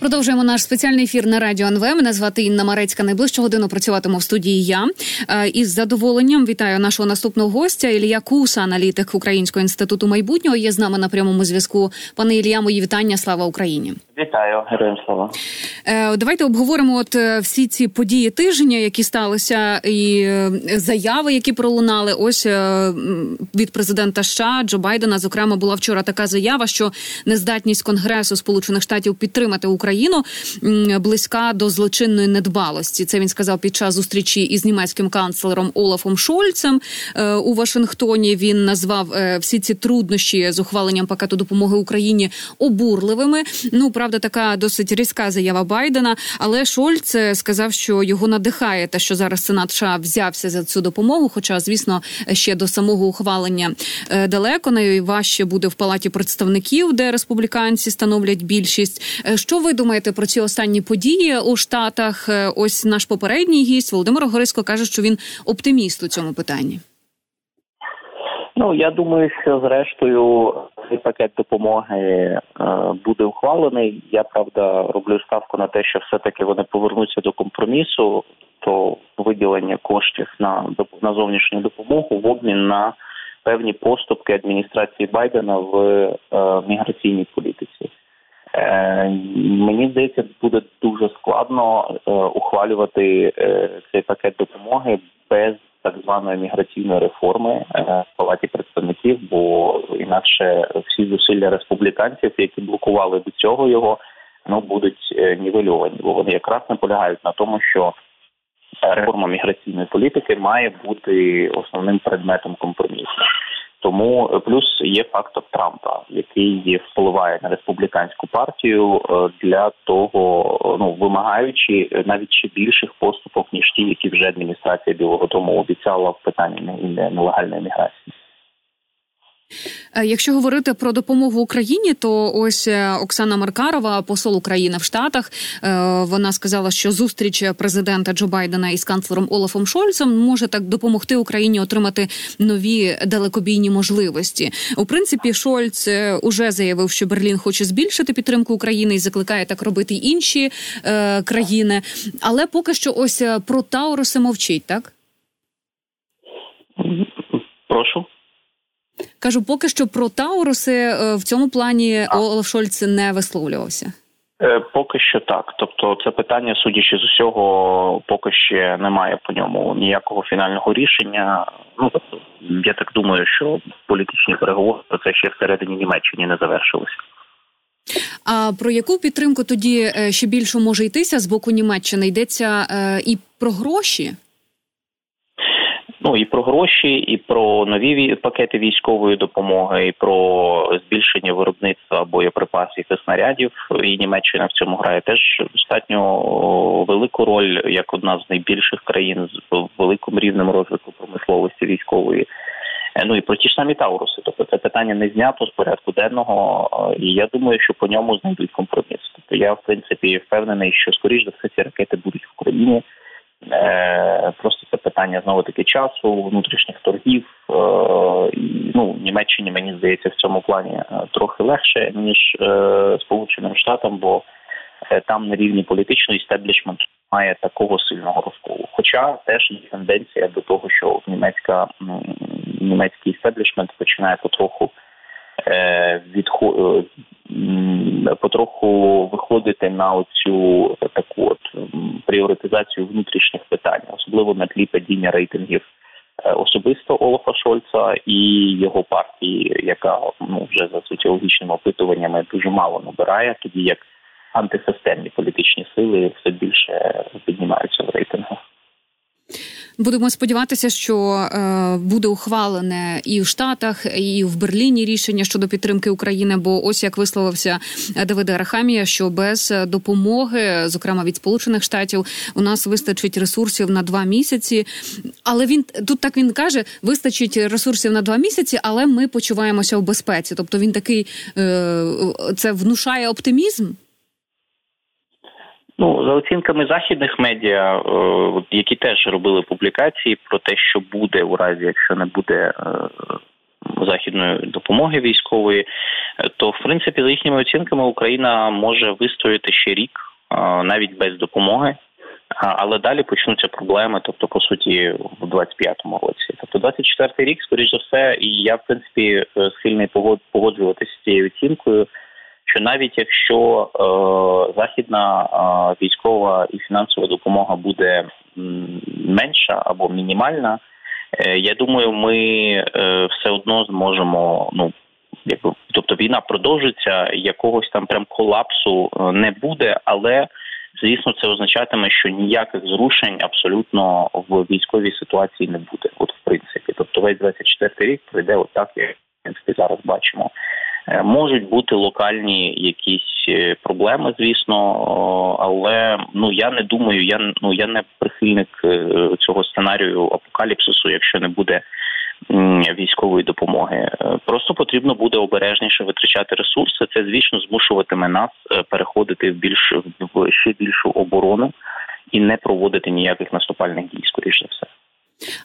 Продовжуємо наш спеціальний ефір на радіо НВ. Мене звати Інна Марецька. Найближчу годину працюватиму в студії. Я е, із задоволенням вітаю нашого наступного гостя Ілля Куса, аналітик Українського інституту майбутнього. Є з нами на прямому зв'язку. Пане Ілля, мої вітання. Слава Україні! Вітаю, героям слава. Е, давайте обговоримо от е, всі ці події тижня, які сталися, і заяви, які пролунали. Ось від президента США Джо Байдена. Зокрема, була вчора така заява, що нездатність Конгресу Сполучених Штатів підтримати Україну. Україну близька до злочинної недбалості. Це він сказав під час зустрічі із німецьким канцлером Олафом Шольцем е, у Вашингтоні. Він назвав е, всі ці труднощі з ухваленням пакету допомоги Україні обурливими. Ну правда, така досить різка заява Байдена. Але Шольц е, сказав, що його надихає те, що зараз Сенат США взявся за цю допомогу. Хоча, звісно, ще до самого ухвалення далеко найважче буде в палаті представників, де республіканці становлять більшість. Що ви думаєте про ці останні події у Штатах? Е, ось наш попередній гість Володимир Горисько каже, що він оптиміст у цьому питанні. Ну я думаю, що зрештою цей пакет допомоги е, буде ухвалений. Я правда роблю ставку на те, що все таки вони повернуться до компромісу, то виділення коштів на на зовнішню допомогу в обмін на певні поступки адміністрації Байдена в е, міграційній політиці. Е, мені здається, буде дуже складно е, ухвалювати е, цей пакет допомоги без так званої міграційної реформи в палаті представників, бо інакше всі зусилля республіканців, які блокували до цього його, ну будуть нівельовані, бо вони якраз наполягають на тому, що реформа міграційної політики має бути основним предметом компромісу. Тому е, плюс є фактор Трампа, який впливає на республіканську партію е, для того, ну вимагаючи навіть ще більших поступок ніж ті, які вже адміністрація Білого Дому обіцяла в питанні нелегальної міграції. Е, якщо говорити про допомогу Україні, то ось е, Оксана Маркарова, посол України в Штатах, е, вона сказала, що зустріч президента Джо Байдена із канцлером Олафом Шольцем може так допомогти Україні отримати нові далекобійні можливості. У принципі, Шольц уже заявив, що Берлін хоче збільшити підтримку України і закликає так робити інші країни. Але поки що, ось про Тауруси мовчить, так прошу. Кажу, поки що про Тауруси е, в цьому плані Олаф Шольц не висловлювався. Е, поки що так, тобто це питання, судячи з усього, поки ще немає по ньому ніякого фінального рішення. Ну тобто, я так думаю, що політичні переговори про це ще всередині Німеччини не завершилися. А про яку підтримку тоді е, ще більше може йтися з боку Німеччини? Йдеться і про гроші? Ну і про гроші, і про нові пакети військової допомоги, і про збільшення виробництва боєприпасів і снарядів. І Німеччина в цьому грає теж достатньо велику роль як одна з найбільших країн з великим рівнем розвитку промисловості військової. Е, ну і про ті ж самі Тауруси. Тобто це питання не знято з порядку денного, і я думаю, що по ньому знайдуть компроміс. Тобто я в принципі впевнений, що скоріш за все ці ракети будуть в Україні. Е, просто питання знову таки часу, внутрішніх торгів. Е, ну Німеччині мені здається в цьому плані е, трохи легше ніж Сполученим Штатам, бо там на рівні політичної істеблішмент має такого сильного розколу. Хоча теж є тенденція до того, що німецька німецький істеблішмент починає потроху відход потроху виходити на оцю таку от пріоритизацію внутрішніх питань, особливо на тлі падіння рейтингів е, особисто Олафа Шольца і його партії, яка ну вже за соціологічними опитуваннями дуже мало набирає, тоді як антисистемні політичні сили все більше піднімаються в рейтингах. Будемо сподіватися, що е, буде ухвалене і в Штатах, і в Берліні рішення щодо підтримки України. Бо ось як висловився Давида Арахамія, що без допомоги, зокрема від Сполучених Штатів, у нас вистачить ресурсів на два місяці. Але він тут так він каже: вистачить ресурсів на два місяці, але ми почуваємося в безпеці. Тобто він такий е, це внушає оптимізм. Ну, за оцінками західних медіа, е, які теж робили публікації про те, що буде у разі, якщо не буде е, західної допомоги військової, то в принципі за їхніми оцінками Україна може вистояти ще рік навіть без допомоги. Але далі почнуться проблеми, тобто по суті, в 25-му році. Тобто 24-й рік, скоріш за все, і я в принципі е, схильний погоджуватися з цією оцінкою, що навіть якщо е, західна е, військова і фінансова допомога буде менша або мінімальна, е, я думаю, ми е, все одно зможемо. Ну якби тобто війна продовжиться, якогось там прям колапсу е, не буде, але звісно, це означатиме, що ніяких зрушень абсолютно в військовій ситуації не буде. От в принципі, тобто весь 24 рік пройде отак, як в зараз бачимо. Е, можуть бути локальні якісь е, проблеми, звісно, але ну я не думаю, я ну я не прихильник е, цього сценарію апокаліпсису, якщо не буде військової допомоги. Просто потрібно буде обережніше витрачати ресурси. Це звісно змушуватиме нас переходити в більш в ще більшу оборону і не проводити ніяких наступальних дій, скоріш за все.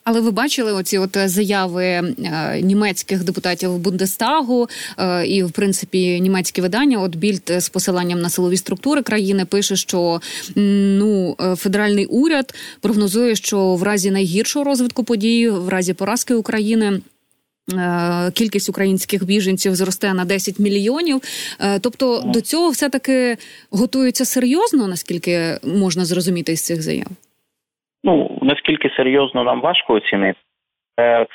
Але ви бачили оці от заяви е, німецьких депутатів Бундестагу е, і, в принципі, німецькі видання. От більд з посиланням на силові структури країни пише, що ну е, федеральний уряд прогнозує, що в разі найгіршого розвитку подій, в разі поразки України. Кількість українських біженців зросте на 10 мільйонів. Тобто до цього все таки готуються серйозно, наскільки можна зрозуміти з цих заяв. Ну наскільки серйозно нам важко оцінити,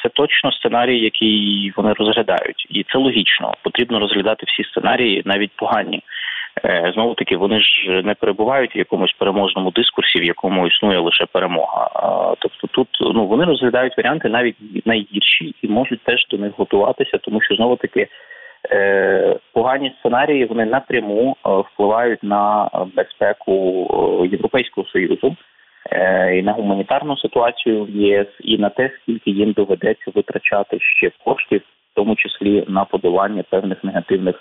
це точно сценарій, який вони розглядають, і це логічно. Потрібно розглядати всі сценарії, навіть погані. Е, Знову таки, вони ж не перебувають в якомусь переможному дискурсі, в якому існує лише перемога. Тобто, тут ну вони розглядають варіанти навіть найгірші і можуть теж до них готуватися, тому що знову таки е, погані сценарії вони напряму е, впливають на безпеку Європейського союзу. Е, і на гуманітарну ситуацію в ЄС, і на те, скільки їм доведеться витрачати ще коштів, в тому числі на подолання певних негативних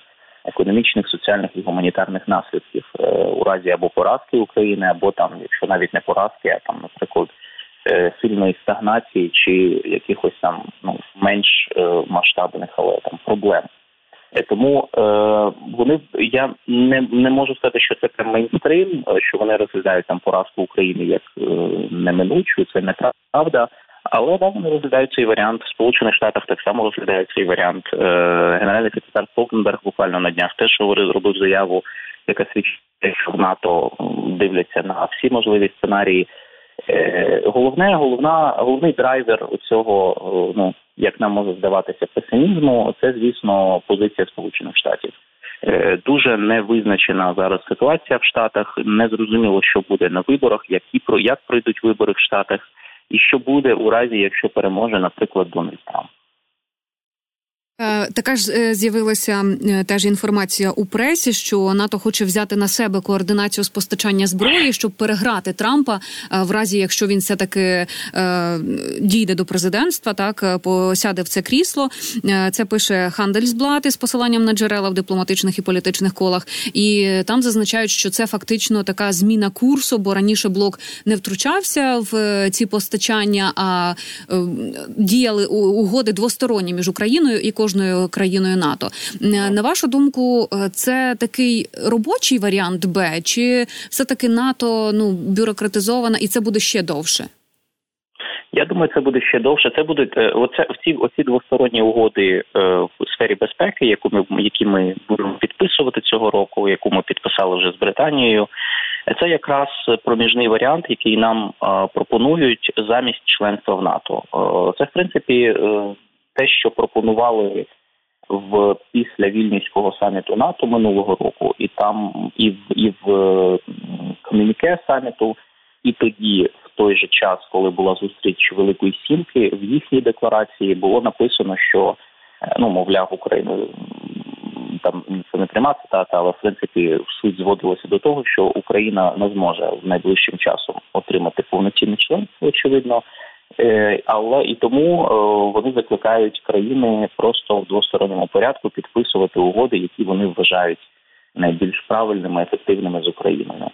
економічних, соціальних і гуманітарних наслідків е, у разі або поразки України, або там, якщо навіть не поразки, а там, наприклад, е, сильної стагнації чи якихось там ну менш масштабних, але там проблем. Е, тому е, вони я не не можу сказати, що це прям мейнстрим, е, що вони розглядають там поразку України як е, неминучу, це неправда. Але да, вони розглядають цей варіант в Сполучених Штатах так само розглядають цей варіант. Е, Генеральний секретар Столтенберг буквально на днях теж зробив заяву, яка свідчить, що в НАТО дивляться на всі можливі сценарії. Е, головне, головна, головний драйвер у цього, е, ну як нам може здаватися, песимізму, це звісно позиція Сполучених Штатів. Е, дуже невизначена зараз ситуація в Штатах. Не зрозуміло, що буде на виборах, які про як пройдуть вибори в Штатах, і що буде у разі, якщо переможе, наприклад, Дональд Трамп. Е, така ж е, з'явилася е, теж інформація у пресі, що НАТО хоче взяти на себе координацію з постачання зброї, щоб переграти Трампа в разі, якщо він все таки дійде до президентства, так посяде в це крісло. Це пише Хандельсблат із посиланням на джерела в дипломатичних і політичних колах. І там зазначають, що це фактично така зміна курсу, бо раніше блок не втручався в ці постачання, а діяли угоди двосторонні між Україною і кожною країною НАТО. Е, на вашу думку, е, це такий робочий варіант Б, чи все таки НАТО ну бюрократизована, і це буде ще довше? Я думаю, це буде ще довше. Це будуть е, оце ці оці двосторонні угоди в сфері безпеки, яку ми які ми будемо підписувати цього року, яку ми підписали вже з Британією. Це якраз проміжний варіант, який нам пропонують замість членства в НАТО. Це в принципі те, що пропонували в після вільнівського саміту НАТО минулого року, і там і в і в комюніке саміту, і тоді, в той же час, коли була зустріч Великої Сімки, в їхній декларації було написано, що е, ну мовляв Україну там це не пряма цитата, але в принципі суть зводилася до того, що Україна не зможе в найближчим часом отримати повноцінне членство, очевидно. Е, але і тому е, вони закликають країни просто в двосторонньому порядку підписувати угоди, які вони вважають найбільш правильними, ефективними з Україною.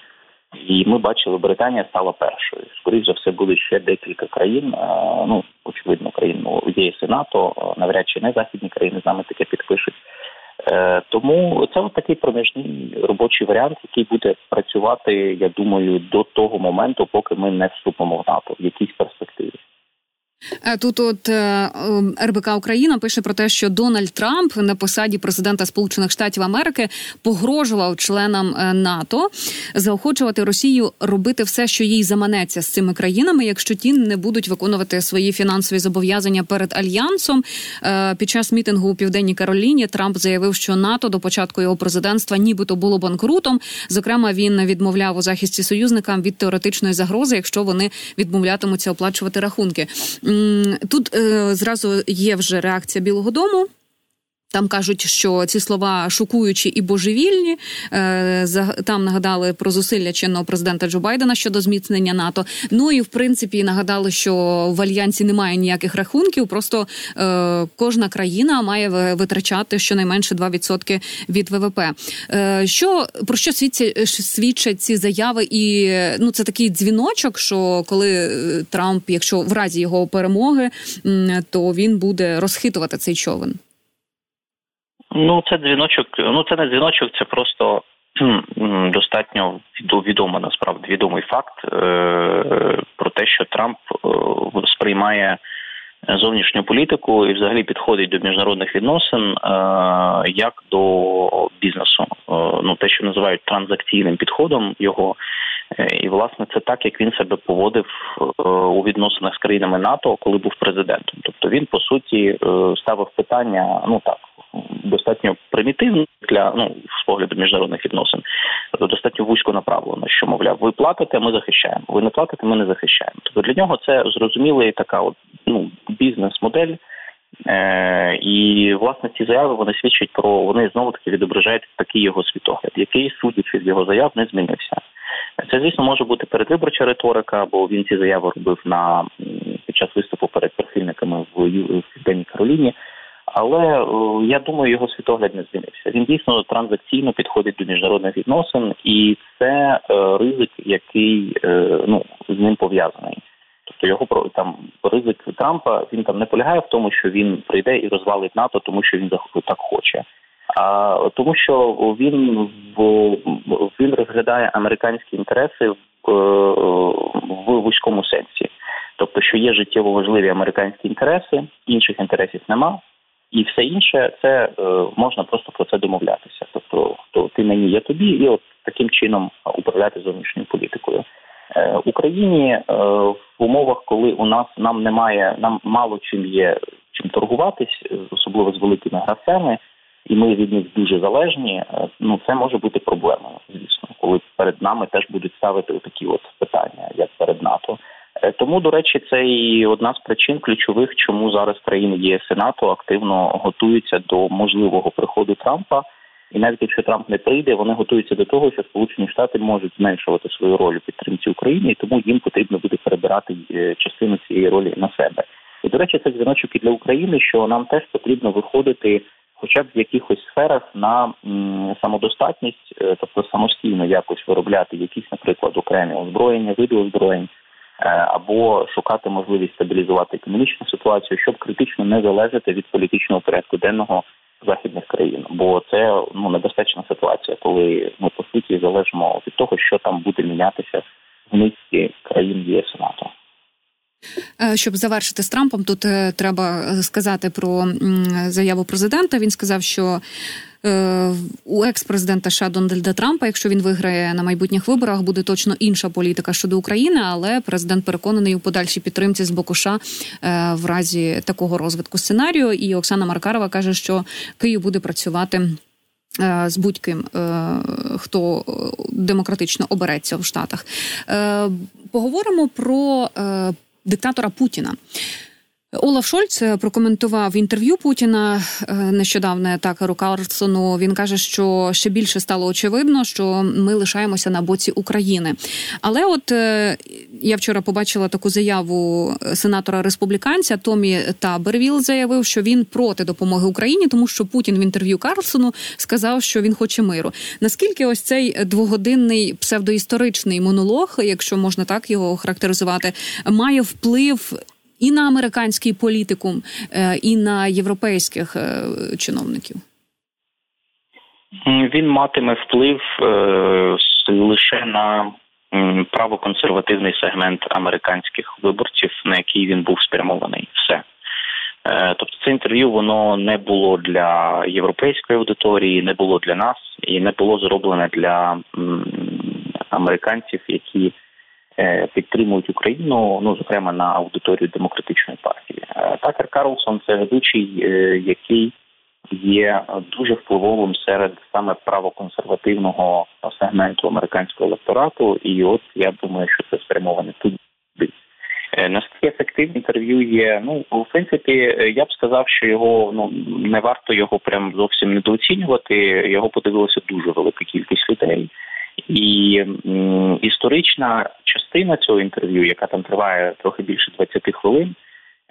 І ми бачили, Британія стала першою. Скоріше за все, буде ще декілька країн. Ну очевидно, країн ну, ЄС і НАТО, навряд чи не західні країни з нами таке підпишуть. Е, тому це от такий проміжний робочий варіант, який буде працювати, я думаю, до того моменту, поки ми не вступимо в НАТО в якійсь перспективі. Е, тут от е, ем, РБК Україна пише про те, що Дональд Трамп на посаді президента Сполучених Штатів Америки погрожував членам е, НАТО заохочувати Росію робити все, що їй заманеться з цими країнами, якщо ті не будуть виконувати свої фінансові зобов'язання перед альянсом. Під час мітингу у південній Кароліні Трамп заявив, що НАТО до початку його президентства, нібито було банкрутом. Зокрема, він відмовляв у захисті союзникам від теоретичної загрози, якщо вони відмовлятимуться оплачувати рахунки. Тут е, зразу є вже реакція Білого Дому. Там кажуть, що ці слова шокуючі і божевільні. Е, там нагадали про зусилля чинного президента Джо Байдена щодо зміцнення НАТО. Ну і в принципі нагадали, що в альянсі немає ніяких рахунків. Просто е, кожна країна має витрачати щонайменше 2% від ВВП. Е, що про що свідчать ці заяви? І ну це такий дзвіночок, що коли Трамп, якщо в разі його перемоги, то він буде розхитувати цей човен. Ну, це дзвіночок. Ну це не дзвіночок, це просто достатньо відомо насправді відомий факт е- про те, що Трамп е- сприймає зовнішню політику і, взагалі, підходить до міжнародних відносин е- як до бізнесу. Е, ну те, що називають транзакційним підходом його. Е, і власне це так, як він себе поводив е, у відносинах з країнами НАТО, коли був президентом. Тобто він по суті ставив питання, ну так достатньо примітивно для ну з погляду міжнародних відносин, достатньо вузько направлено, що мовляв, ви платите, ми захищаємо. Ви не платите, ми не захищаємо. Тобто для нього це зрозуміла така от ну бізнес-модель. Е, І власне ці заяви вони свідчать про вони знову таки відображають такий його світогляд, який судячи з його заяв не змінився. Це звісно може бути передвиборча риторика, бо він ці заяви робив на під час виступу перед прихильниками в Південній Кароліні. Але е, я думаю, його світогляд не змінився. Він дійсно транзакційно підходить до міжнародних відносин, і це е, ризик, який е, ну з ним пов'язаний. Тобто його там ризик Трампа він там не полягає в тому, що він прийде і розвалить НАТО, тому що він так хоче. А тому, що він він розглядає американські інтереси в, в вузькому сенсі, тобто, що є життєво важливі американські інтереси, інших інтересів нема. І все інше це е, можна просто про це домовлятися. Тобто, хто ти мені, я тобі, і от таким чином управляти зовнішньою політикою. Е, Україні е, в умовах, коли у нас нам немає, нам мало чим є чим торгуватись, особливо з великими гравцями, і ми від них дуже залежні. Ну це може бути проблемою, звісно, коли перед нами теж будуть ставити такі от питання, як перед НАТО. Е, тому, до речі, це і одна з причин ключових, чому зараз країни ЄС і НАТО активно готуються до можливого приходу Трампа. І навіть якщо Трамп не прийде, вони готуються до того, що Сполучені Штати можуть зменшувати свою роль у підтримці України, і тому їм потрібно буде перебирати е, частину цієї ролі на себе. І до речі, це дзвіночок і для України, що нам теж потрібно виходити, хоча б в якихось сферах на самодостатність, е, тобто самостійно якось виробляти якісь, наприклад, окремі озброєння, види озброєнь. Е, або шукати можливість стабілізувати економічну ситуацію, щоб критично не залежати від політичного порядку денного західних країн, бо це ну небезпечна ситуація, коли ми по суті залежимо від того, що там буде мінятися в низці країн ЄС НАТО. Е, щоб завершити з Трампом, тут е, треба сказати про заяву президента. Він сказав, що у екс-президента США Дональда Трампа, якщо він виграє на майбутніх виборах, буде точно інша політика щодо України, але президент переконаний у подальшій підтримці з боку США е, в разі такого розвитку сценарію. І Оксана Маркарова каже, що Київ буде працювати. Е, з будь-ким, хто демократично обереться в Штатах, поговоримо про диктатора Путіна. Олаф Шольц е, прокоментував інтерв'ю Путіна е, нещодавне атакеру Карлсону. Він каже, що ще більше стало очевидно, що ми лишаємося на боці України. Але, от е, я вчора побачила таку заяву сенатора республіканця Томі Табервіл заявив, що він проти допомоги Україні, тому що Путін в інтерв'ю Карлсону сказав, що він хоче миру. Наскільки ось цей двогодинний псевдоісторичний монолог, якщо можна так його характеризувати, має вплив і на американський політикум, е, і на європейських е, чиновників? Він матиме вплив е, лише на правоконсервативний сегмент американських виборців, на який він був спрямований. Все. Тобто це інтерв'ю воно не було для європейської аудиторії, не було для нас і не було зроблене для американців, які підтримують Україну, ну зокрема на аудиторію демократичної партії. Е, Такер Карлсон це ведучий, е, який є дуже впливовим серед саме правоконсервативного сегменту американського електорату. І от я думаю, що це спрямоване туди. Наскільки ефективне інтерв'ю є, ну в принципі, я б сказав, що його ну не варто його прям зовсім недооцінювати. Його подивилося дуже велика кількість людей. І історична частина цього інтерв'ю, яка там триває трохи більше 20 хвилин,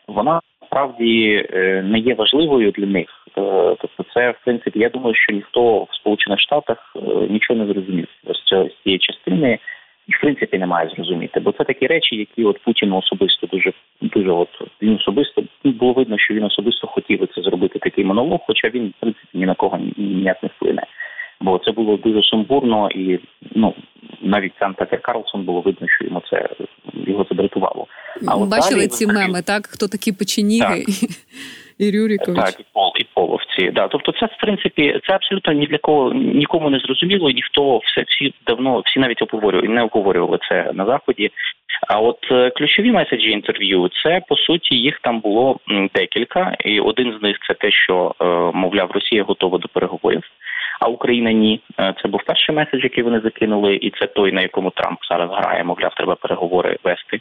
вона справді е, не є важливою для них. Е, тобто, це в принципі, я думаю, що ніхто в Сполучених Штатах е, нічого не зрозумів з цієї частини. І в принципі не має зрозуміти, бо це такі речі, які от Путіну особисто дуже дуже от він особисто було видно, що він особисто хотів це зробити такий монолог, хоча він в принципі ні на кого ніяк не вплине бо це було дуже сумбурно, і ну навіть сам Такер Карлсон було видно, що йому це його це дратувало. А от бачили далі, ці меми, так хто такі печеніги? І Рюрікович. Так, і пол і половці. Да, тобто, це в принципі це абсолютно ні для кого нікому не зрозуміло. Ніхто все всі давно всі навіть обговорювали не обговорювали це на заході. А от е, ключові меседжі інтерв'ю це по суті їх там було декілька, і один з них це те, що е, мовляв Росія готова до переговорів а Україна ні. Е, це був перший меседж, який вони закинули, і це той, на якому Трамп зараз грає. Мовляв, треба переговори вести.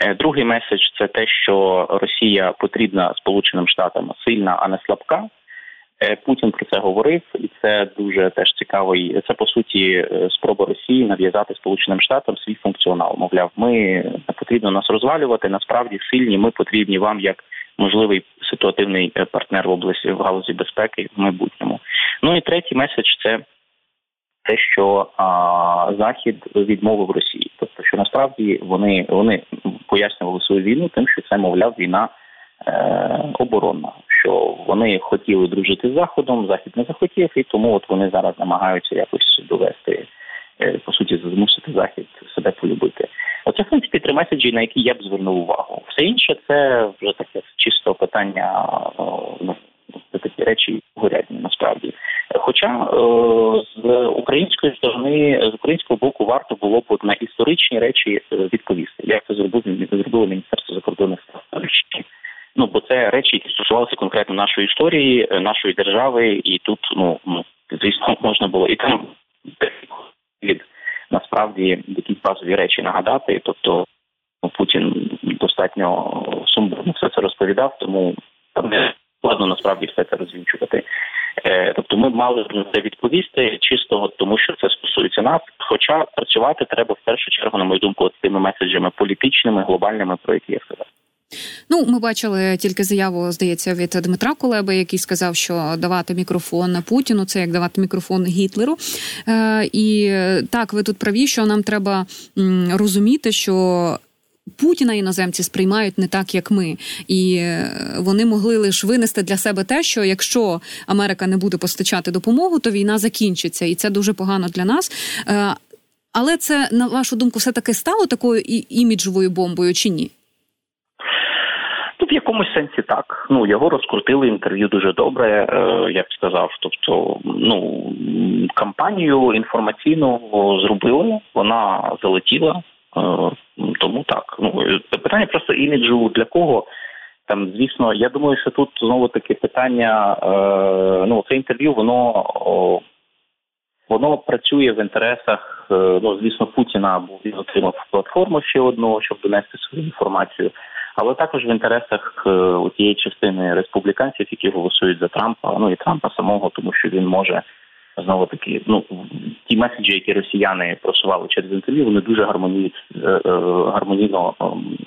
Е, другий меседж це те, що Росія потрібна Сполученим Штатам сильна, а не слабка. Е, Путін про це говорив, і це дуже теж цікавий. Це по суті спроба Росії нав'язати Сполученим Штатам свій функціонал. Мовляв, ми не потрібно нас розвалювати. Насправді сильні. Ми потрібні вам як можливий ситуативний е, партнер в області в галузі безпеки в майбутньому. Ну і третій меседж це те, що а, Захід відмовив Росії, тобто, що насправді вони вони пояснювали свою війну, тим, що це мовляв війна е, оборонна, що вони хотіли дружити з заходом, захід не захотів, і тому от вони зараз намагаються якось довести. Е, по суті змусити захід себе полюбити. Оце в принципі три меседжі, на які я б звернув увагу. Все інше це вже таке чисто питання. Ну такі речі горядні насправді. Хоча з української сторони, з українського боку, варто було б на історичні речі е, відповісти. Як це зробив зробило міністерство закордонних справ. Ну бо це речі, які стосувалися конкретно нашої історії, е, нашої держави, і тут ну ну звісно можна було і там насправді якісь базові речі нагадати. Тобто ну, Путін достатньо сумбурно все це розповідав, тому там не складно насправді все це розвінчувати. Е, тобто, ми мали на це відповісти чисто, тому що це стосується нас. Хоча працювати треба в першу чергу, на мою думку, з тими меседжами політичними, глобальними, про які я сказав. Ну, ми бачили тільки заяву, здається, від Дмитра Кулеби, який сказав, що давати мікрофон Путіну це як давати мікрофон Гітлеру. Е, І так, ви тут праві, що нам треба розуміти, що. Путіна іноземці сприймають не так, як ми, і е, вони могли лише винести для себе те, що якщо Америка не буде постачати допомогу, то війна закінчиться, і це дуже погано для нас. Е, але це на вашу думку, все таки стало такою іміджовою бомбою чи ні? В якомусь сенсі так. Ну його розкрутили інтерв'ю дуже добре, е, я б сказав. Тобто, ну кампанію інформаційну зробили, вона залетіла. Е, тому так. Ну питання просто іміджу для кого. Там, звісно, я думаю, що тут знову таки питання. Е, ну, це інтерв'ю, воно воно працює в інтересах. Е, ну, звісно, Путіна, бо він отримав платформу ще одну, щоб донести свою інформацію. Але також в інтересах е, тієї частини республіканців, які голосують за Трампа, ну і Трампа самого, тому що він може знову таки, ну ті меседжі, які росіяни просували через інтерв'ю, вони дуже гармонійно, е, е, гармонійно ем,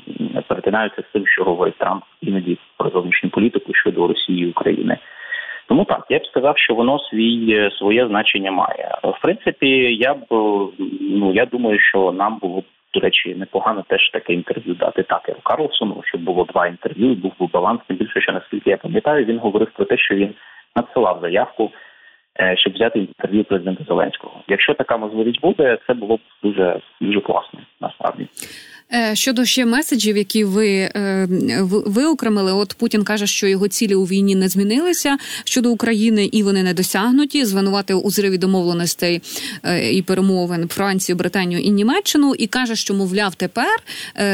перетинаються з тим, що говорить Трамп іноді про зовнішню політику щодо Росії і України. Тому так я б сказав, що воно свій своє значення має. В принципі, я б ну я думаю, що нам було до речі непогано теж таке інтерв'ю дати Такеру Карлсону, щоб було два інтерв'ю, був би баланс. Тим більше, що наскільки я пам'ятаю, він говорив про те, що він надсилав заявку щоб взяти інтерв'ю президента Зеленського. Якщо така можливість буде, це було б дуже дуже класно. Насправді. Е, щодо ще меседжів, які ви е, виокремили, от Путін каже, що його цілі у війні не змінилися щодо України, і вони не досягнуті. Звинуватив у зриві домовленостей і перемовин Францію, Британію і Німеччину, і каже, що мовляв, тепер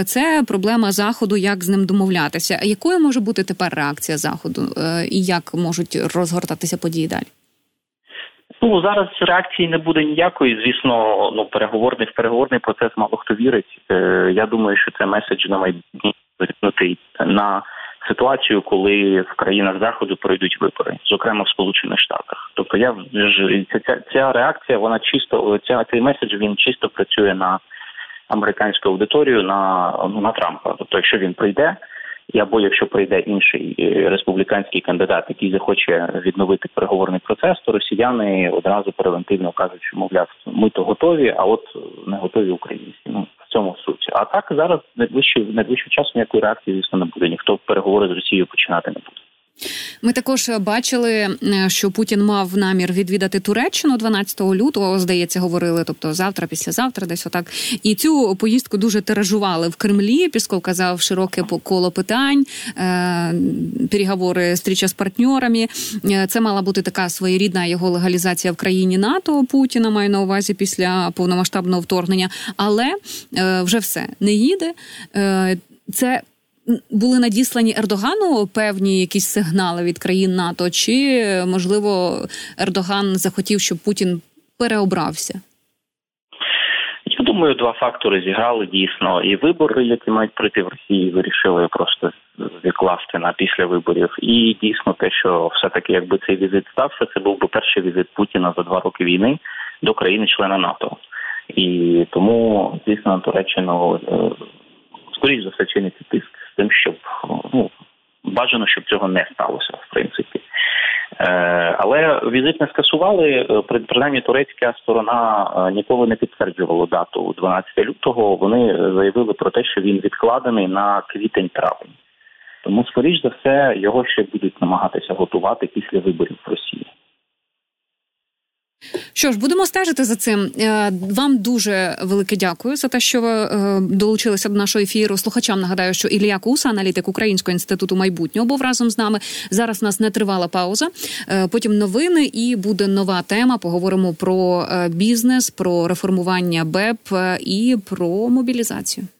це проблема заходу, як з ним домовлятися. Якою може бути тепер реакція заходу, і як можуть розгортатися події далі? Ну зараз реакції не буде ніякої. Звісно, ну переговорний в переговорний процес мало хто вірить. Е, Я думаю, що це меседж на майбутнє на ситуацію, коли в країнах заходу пройдуть вибори, зокрема в Сполучених Штатах. Тобто, я ця ця реакція, вона чисто ця цей меседж він чисто працює на американську аудиторію на ну на Трампа. Тобто, якщо він прийде і або якщо прийде інший е, республіканський кандидат, який захоче відновити переговорний процес, то росіяни одразу превентивно кажуть, що мовляв, ми то готові, а от не готові українці. Ну в цьому суть. А так зараз найближчий найближчим часом ніякої реакції, звісно, не буде. Ніхто переговори з Росією починати не буде. Ми також бачили, е, що Путін мав намір відвідати Туреччину 12 лютого. Здається, говорили, тобто завтра, післязавтра, десь отак. І цю поїздку дуже тиражували в Кремлі. Пісков казав широке коло питань, е, переговори зустріча з партнерами. Е, це мала бути така своєрідна його легалізація в країні НАТО. Путіна маю на увазі після повномасштабного вторгнення, але вже все не їде. Це були надіслані Ердогану певні якісь сигнали від країн НАТО, чи можливо Ердоган захотів, щоб Путін переобрався? Я думаю, два фактори зіграли дійсно. І вибори, які мають прийти в Росії, вирішили просто відкласти на після виборів. І дійсно те, що все таки, якби цей візит стався, це був би перший візит Путіна за два роки війни до країни-члена НАТО. І тому, звісно, Туреччину е, скоріш за все чиниться тиск з тим, щоб ну бажано, щоб цього не сталося, в принципі. Е, але візит не скасували. Е, принаймні турецька сторона е, ніколи не підтверджувала дату 12 лютого. Вони заявили про те, що він відкладений на квітень-травень. Тому, скоріш за все, його ще будуть намагатися готувати після виборів в Росії. Що ж, будемо стежити за цим. Е, вам дуже велике дякую за те, що ви е, долучилися до нашого ефіру. Слухачам нагадаю, що Ілля Куса, аналітик Українського інституту майбутнього, був разом з нами. Зараз у нас не тривала пауза. Е, потім новини і буде нова тема. Поговоримо про бізнес, про реформування БЕП і про мобілізацію.